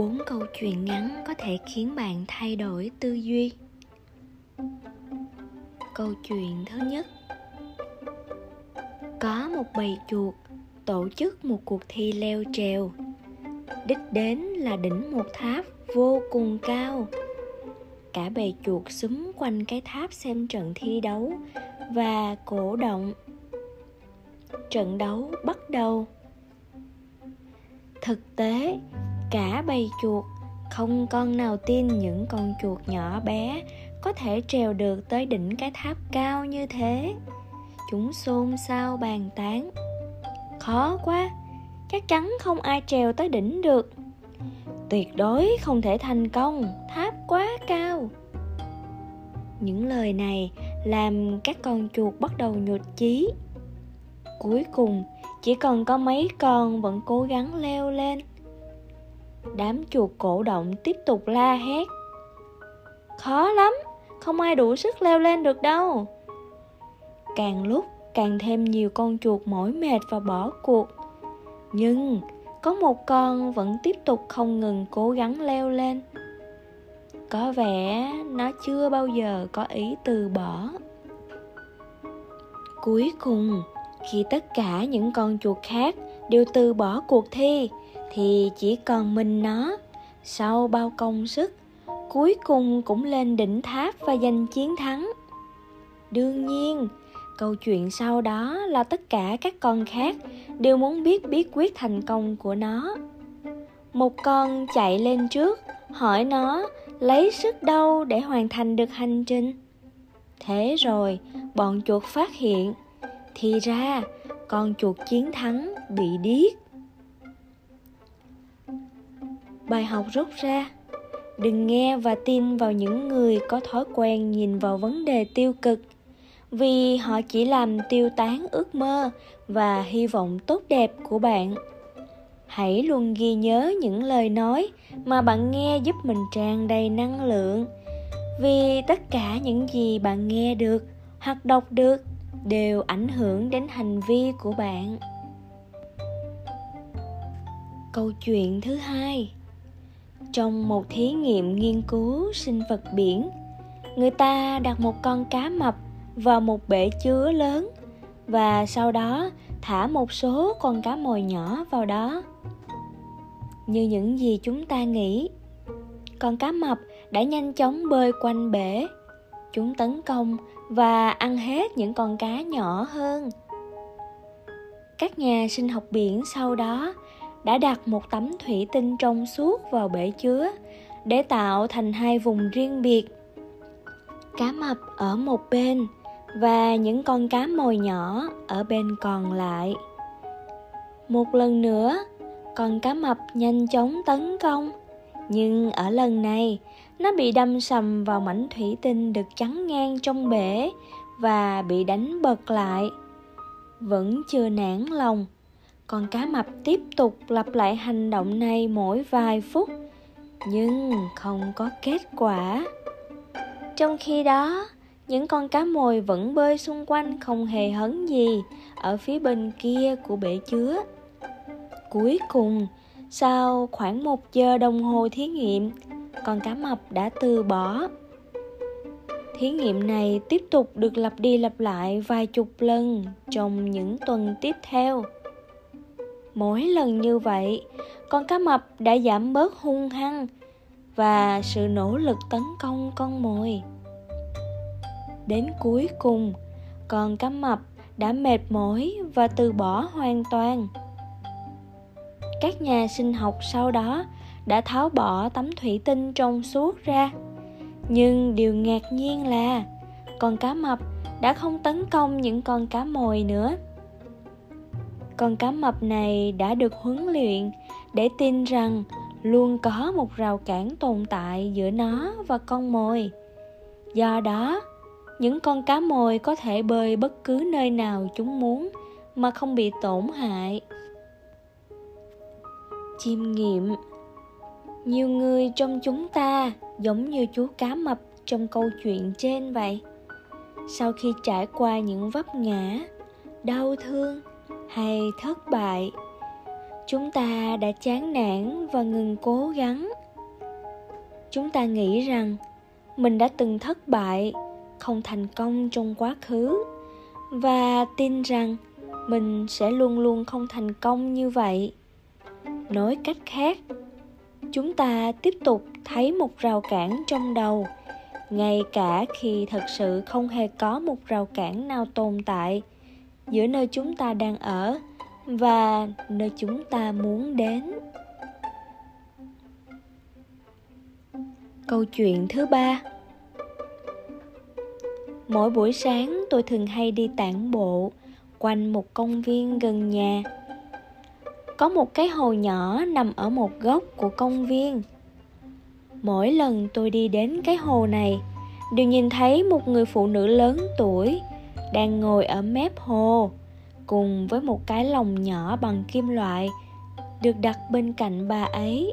bốn câu chuyện ngắn có thể khiến bạn thay đổi tư duy. Câu chuyện thứ nhất. Có một bầy chuột tổ chức một cuộc thi leo trèo. Đích đến là đỉnh một tháp vô cùng cao. Cả bầy chuột xúm quanh cái tháp xem trận thi đấu và cổ động. Trận đấu bắt đầu. Thực tế cả bầy chuột. Không con nào tin những con chuột nhỏ bé có thể trèo được tới đỉnh cái tháp cao như thế. Chúng xôn xao bàn tán. Khó quá, chắc chắn không ai trèo tới đỉnh được. Tuyệt đối không thể thành công, tháp quá cao. Những lời này làm các con chuột bắt đầu nhụt chí. Cuối cùng, chỉ còn có mấy con vẫn cố gắng leo lên đám chuột cổ động tiếp tục la hét. Khó lắm, không ai đủ sức leo lên được đâu. Càng lúc, càng thêm nhiều con chuột mỏi mệt và bỏ cuộc. Nhưng, có một con vẫn tiếp tục không ngừng cố gắng leo lên. Có vẻ nó chưa bao giờ có ý từ bỏ. Cuối cùng, khi tất cả những con chuột khác đều từ bỏ cuộc thi thì chỉ còn mình nó. Sau bao công sức, cuối cùng cũng lên đỉnh tháp và giành chiến thắng. Đương nhiên, câu chuyện sau đó là tất cả các con khác đều muốn biết bí quyết thành công của nó. Một con chạy lên trước, hỏi nó lấy sức đâu để hoàn thành được hành trình. Thế rồi, bọn chuột phát hiện, thì ra, con chuột chiến thắng bị điếc bài học rút ra. Đừng nghe và tin vào những người có thói quen nhìn vào vấn đề tiêu cực, vì họ chỉ làm tiêu tán ước mơ và hy vọng tốt đẹp của bạn. Hãy luôn ghi nhớ những lời nói mà bạn nghe giúp mình tràn đầy năng lượng, vì tất cả những gì bạn nghe được, hoặc đọc được đều ảnh hưởng đến hành vi của bạn. Câu chuyện thứ hai trong một thí nghiệm nghiên cứu sinh vật biển. Người ta đặt một con cá mập vào một bể chứa lớn và sau đó thả một số con cá mồi nhỏ vào đó. Như những gì chúng ta nghĩ, con cá mập đã nhanh chóng bơi quanh bể. Chúng tấn công và ăn hết những con cá nhỏ hơn. Các nhà sinh học biển sau đó đã đặt một tấm thủy tinh trong suốt vào bể chứa, để tạo thành hai vùng riêng biệt. Cá mập ở một bên và những con cá mồi nhỏ ở bên còn lại. Một lần nữa, con cá mập nhanh chóng tấn công, nhưng ở lần này, nó bị đâm sầm vào mảnh thủy tinh được chắn ngang trong bể và bị đánh bật lại. Vẫn chưa nản lòng con cá mập tiếp tục lặp lại hành động này mỗi vài phút, nhưng không có kết quả. Trong khi đó, những con cá mồi vẫn bơi xung quanh không hề hấn gì ở phía bên kia của bể chứa. Cuối cùng, sau khoảng một giờ đồng hồ thí nghiệm, con cá mập đã từ bỏ. Thí nghiệm này tiếp tục được lặp đi lặp lại vài chục lần trong những tuần tiếp theo mỗi lần như vậy, con cá mập đã giảm bớt hung hăng và sự nỗ lực tấn công con mồi. Đến cuối cùng, con cá mập đã mệt mỏi và từ bỏ hoàn toàn. Các nhà sinh học sau đó đã tháo bỏ tấm thủy tinh trong suốt ra. Nhưng điều ngạc nhiên là, con cá mập đã không tấn công những con cá mồi nữa con cá mập này đã được huấn luyện để tin rằng luôn có một rào cản tồn tại giữa nó và con mồi. Do đó, những con cá mồi có thể bơi bất cứ nơi nào chúng muốn mà không bị tổn hại. Chiêm nghiệm. Nhiều người trong chúng ta giống như chú cá mập trong câu chuyện trên vậy. Sau khi trải qua những vấp ngã, đau thương hay thất bại. Chúng ta đã chán nản và ngừng cố gắng. Chúng ta nghĩ rằng mình đã từng thất bại, không thành công trong quá khứ, và tin rằng mình sẽ luôn luôn không thành công như vậy. Nói cách khác, chúng ta tiếp tục thấy một rào cản trong đầu, ngay cả khi thật sự không hề có một rào cản nào tồn tại giữa nơi chúng ta đang ở và nơi chúng ta muốn đến. Câu chuyện thứ ba. Mỗi buổi sáng, tôi thường hay đi tản bộ quanh một công viên gần nhà. Có một cái hồ nhỏ nằm ở một góc của công viên. Mỗi lần tôi đi đến cái hồ này, đều nhìn thấy một người phụ nữ lớn tuổi đang ngồi ở mép hồ, cùng với một cái lồng nhỏ bằng kim loại được đặt bên cạnh bà ấy.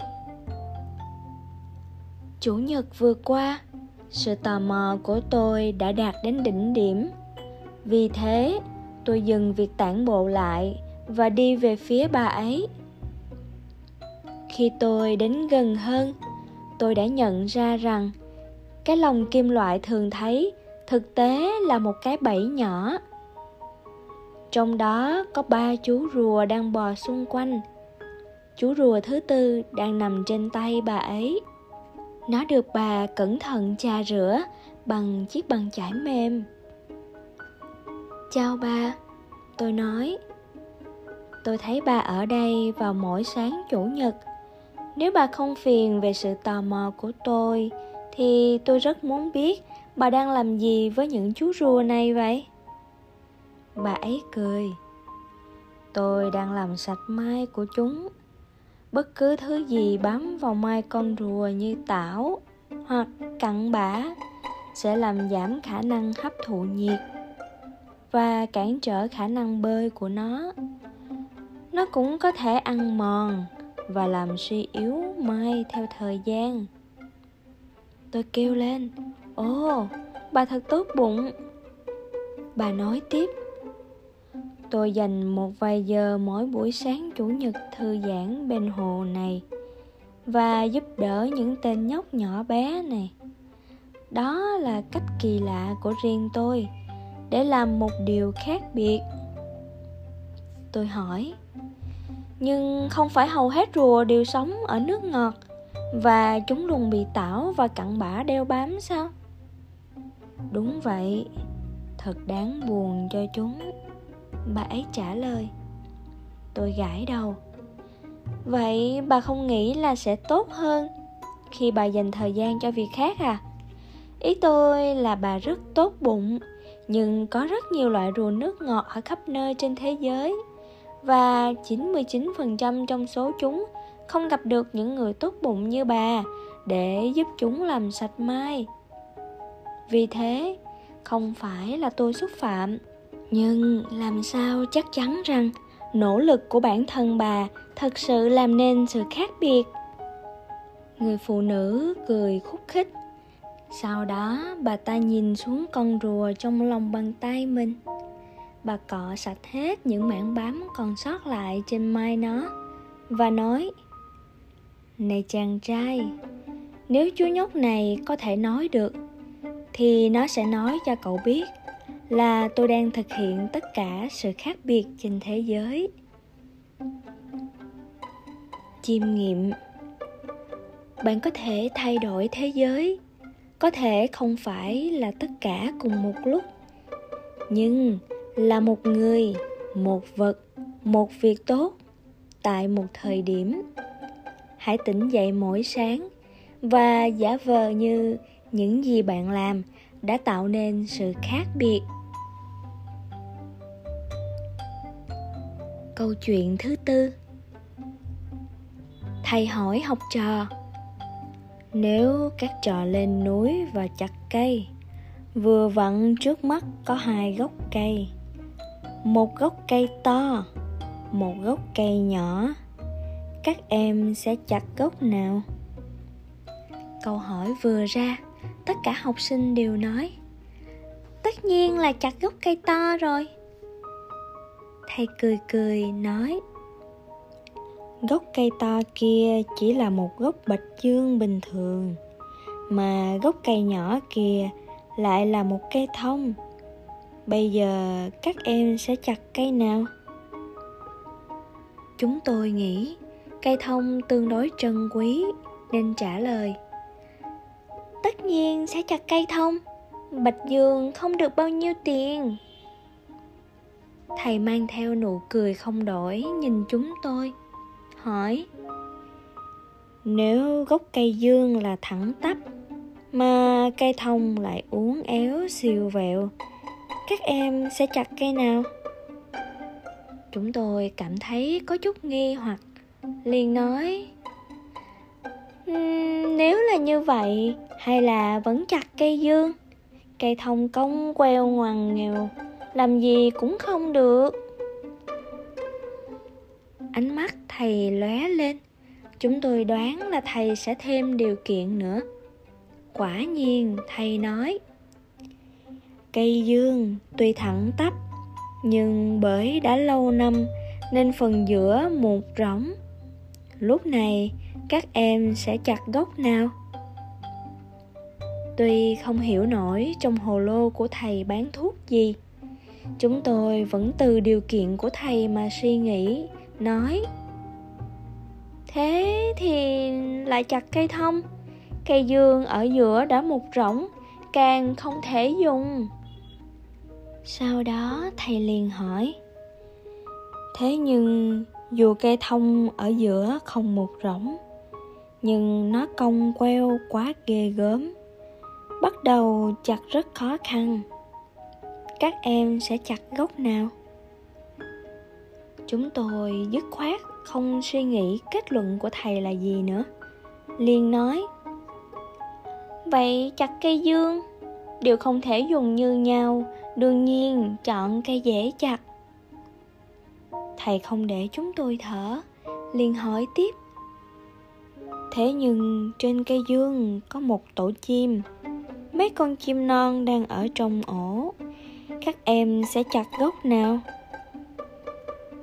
Chủ nhật vừa qua, sự tò mò của tôi đã đạt đến đỉnh điểm. Vì thế, tôi dừng việc tản bộ lại và đi về phía bà ấy. Khi tôi đến gần hơn, tôi đã nhận ra rằng cái lồng kim loại thường thấy thực tế là một cái bẫy nhỏ. Trong đó có ba chú rùa đang bò xung quanh. Chú rùa thứ tư đang nằm trên tay bà ấy. Nó được bà cẩn thận chà rửa bằng chiếc bàn chải mềm. Chào bà, tôi nói. Tôi thấy bà ở đây vào mỗi sáng chủ nhật. Nếu bà không phiền về sự tò mò của tôi, thì tôi rất muốn biết bà đang làm gì với những chú rùa này vậy? Bà ấy cười. Tôi đang làm sạch mai của chúng. Bất cứ thứ gì bám vào mai con rùa như tảo hoặc cặn bã sẽ làm giảm khả năng hấp thụ nhiệt và cản trở khả năng bơi của nó. Nó cũng có thể ăn mòn và làm suy yếu mai theo thời gian. Tôi kêu lên ồ, bà thật tốt bụng. Bà nói tiếp. Tôi dành một vài giờ mỗi buổi sáng chủ nhật thư giãn bên hồ này và giúp đỡ những tên nhóc nhỏ bé này. Đó là cách kỳ lạ của riêng tôi để làm một điều khác biệt. Tôi hỏi, nhưng không phải hầu hết rùa đều sống ở nước ngọt và chúng luôn bị tảo và cặn bã đeo bám sao? Đúng vậy. Thật đáng buồn cho chúng. Bà ấy trả lời. Tôi gãi đầu. Vậy bà không nghĩ là sẽ tốt hơn khi bà dành thời gian cho việc khác à? Ý tôi là bà rất tốt bụng, nhưng có rất nhiều loại rùa nước ngọt ở khắp nơi trên thế giới. Và 99% trong số chúng không gặp được những người tốt bụng như bà để giúp chúng làm sạch mai. Vì thế, không phải là tôi xúc phạm, nhưng làm sao chắc chắn rằng nỗ lực của bản thân bà thật sự làm nên sự khác biệt. Người phụ nữ cười khúc khích. Sau đó bà ta nhìn xuống con rùa trong lòng bàn tay mình bà cọ sạch hết những mảng bám còn sót lại trên mai nó và nói này chàng trai nếu chú nhóc này có thể nói được thì nó sẽ nói cho cậu biết là tôi đang thực hiện tất cả sự khác biệt trên thế giới. Chiêm nghiệm. Bạn có thể thay đổi thế giới. Có thể không phải là tất cả cùng một lúc, nhưng là một người, một vật, một việc tốt tại một thời điểm. Hãy tỉnh dậy mỗi sáng và giả vờ như những gì bạn làm đã tạo nên sự khác biệt. Câu chuyện thứ tư. Thầy hỏi học trò, nếu các trò lên núi và chặt cây, vừa vặn trước mắt có hai gốc cây, một gốc cây to, một gốc cây nhỏ, các em sẽ chặt gốc nào? Câu hỏi vừa ra tất cả học sinh đều nói tất nhiên là chặt gốc cây to rồi. Thầy cười cười nói gốc cây to kia chỉ là một gốc bạch dương bình thường mà gốc cây nhỏ kia lại là một cây thông. Bây giờ các em sẽ chặt cây nào? Chúng tôi nghĩ cây thông tương đối trân quý nên trả lời nhiên sẽ chặt cây thông. Bạch dương không được bao nhiêu tiền. Thầy mang theo nụ cười không đổi nhìn chúng tôi, hỏi, nếu gốc cây dương là thẳng tắp, mà cây thông lại uốn éo siêu vẹo, các em sẽ chặt cây nào? Chúng tôi cảm thấy có chút nghi hoặc, liền nói nếu như vậy? Hay là vẫn chặt cây dương? Cây thông công queo ngoằn nghèo, làm gì cũng không được. Ánh mắt thầy lóe lên. Chúng tôi đoán là thầy sẽ thêm điều kiện nữa. Quả nhiên, thầy nói, cây dương tuy thẳng tắp, nhưng bởi đã lâu năm nên phần giữa một rỗng. Lúc này, các em sẽ chặt gốc nào? Tuy không hiểu nổi trong hồ lô của thầy bán thuốc gì, chúng tôi vẫn từ điều kiện của thầy mà suy nghĩ, nói, thế thì lại chặt cây thông. Cây dương ở giữa đã mục rỗng, càng không thể dùng. Sau đó thầy liền hỏi, thế nhưng dù cây thông ở giữa không mục rỗng, nhưng nó cong queo quá ghê gớm bắt đầu chặt rất khó khăn. Các em sẽ chặt gốc nào? Chúng tôi dứt khoát không suy nghĩ kết luận của thầy là gì nữa. Liền nói, vậy chặt cây dương, đều không thể dùng như nhau, đương nhiên chọn cây dễ chặt. Thầy không để chúng tôi thở, liền hỏi tiếp, thế nhưng trên cây dương có một tổ chim mấy con chim non đang ở trong ổ. Các em sẽ chặt gốc nào?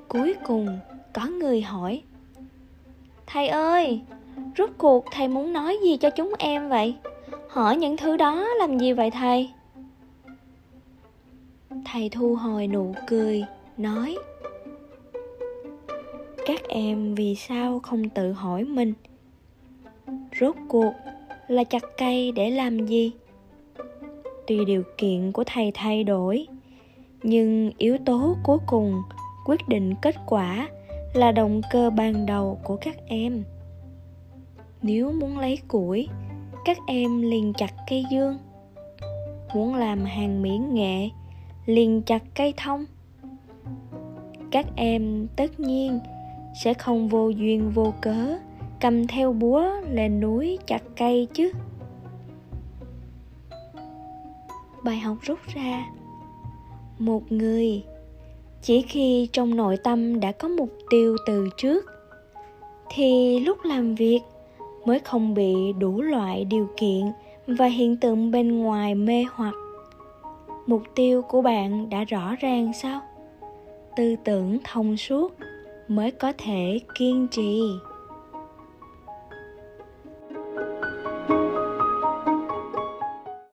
Cuối cùng, có người hỏi. Thầy ơi, rốt cuộc thầy muốn nói gì cho chúng em vậy? Hỏi những thứ đó làm gì vậy thầy? Thầy thu hồi nụ cười, nói. Các em vì sao không tự hỏi mình? Rốt cuộc là chặt cây để làm gì? Tuy điều kiện của thầy thay đổi. Nhưng yếu tố cuối cùng quyết định kết quả là động cơ ban đầu của các em. Nếu muốn lấy củi, các em liền chặt cây dương. Muốn làm hàng mỹ nghệ, liền chặt cây thông. Các em tất nhiên sẽ không vô duyên vô cớ cầm theo búa lên núi chặt cây chứ. Bài học rút ra. Một người, chỉ khi trong nội tâm đã có mục tiêu từ trước, thì lúc làm việc mới không bị đủ loại điều kiện và hiện tượng bên ngoài mê hoặc. Mục tiêu của bạn đã rõ ràng sao? Tư tưởng thông suốt mới có thể kiên trì.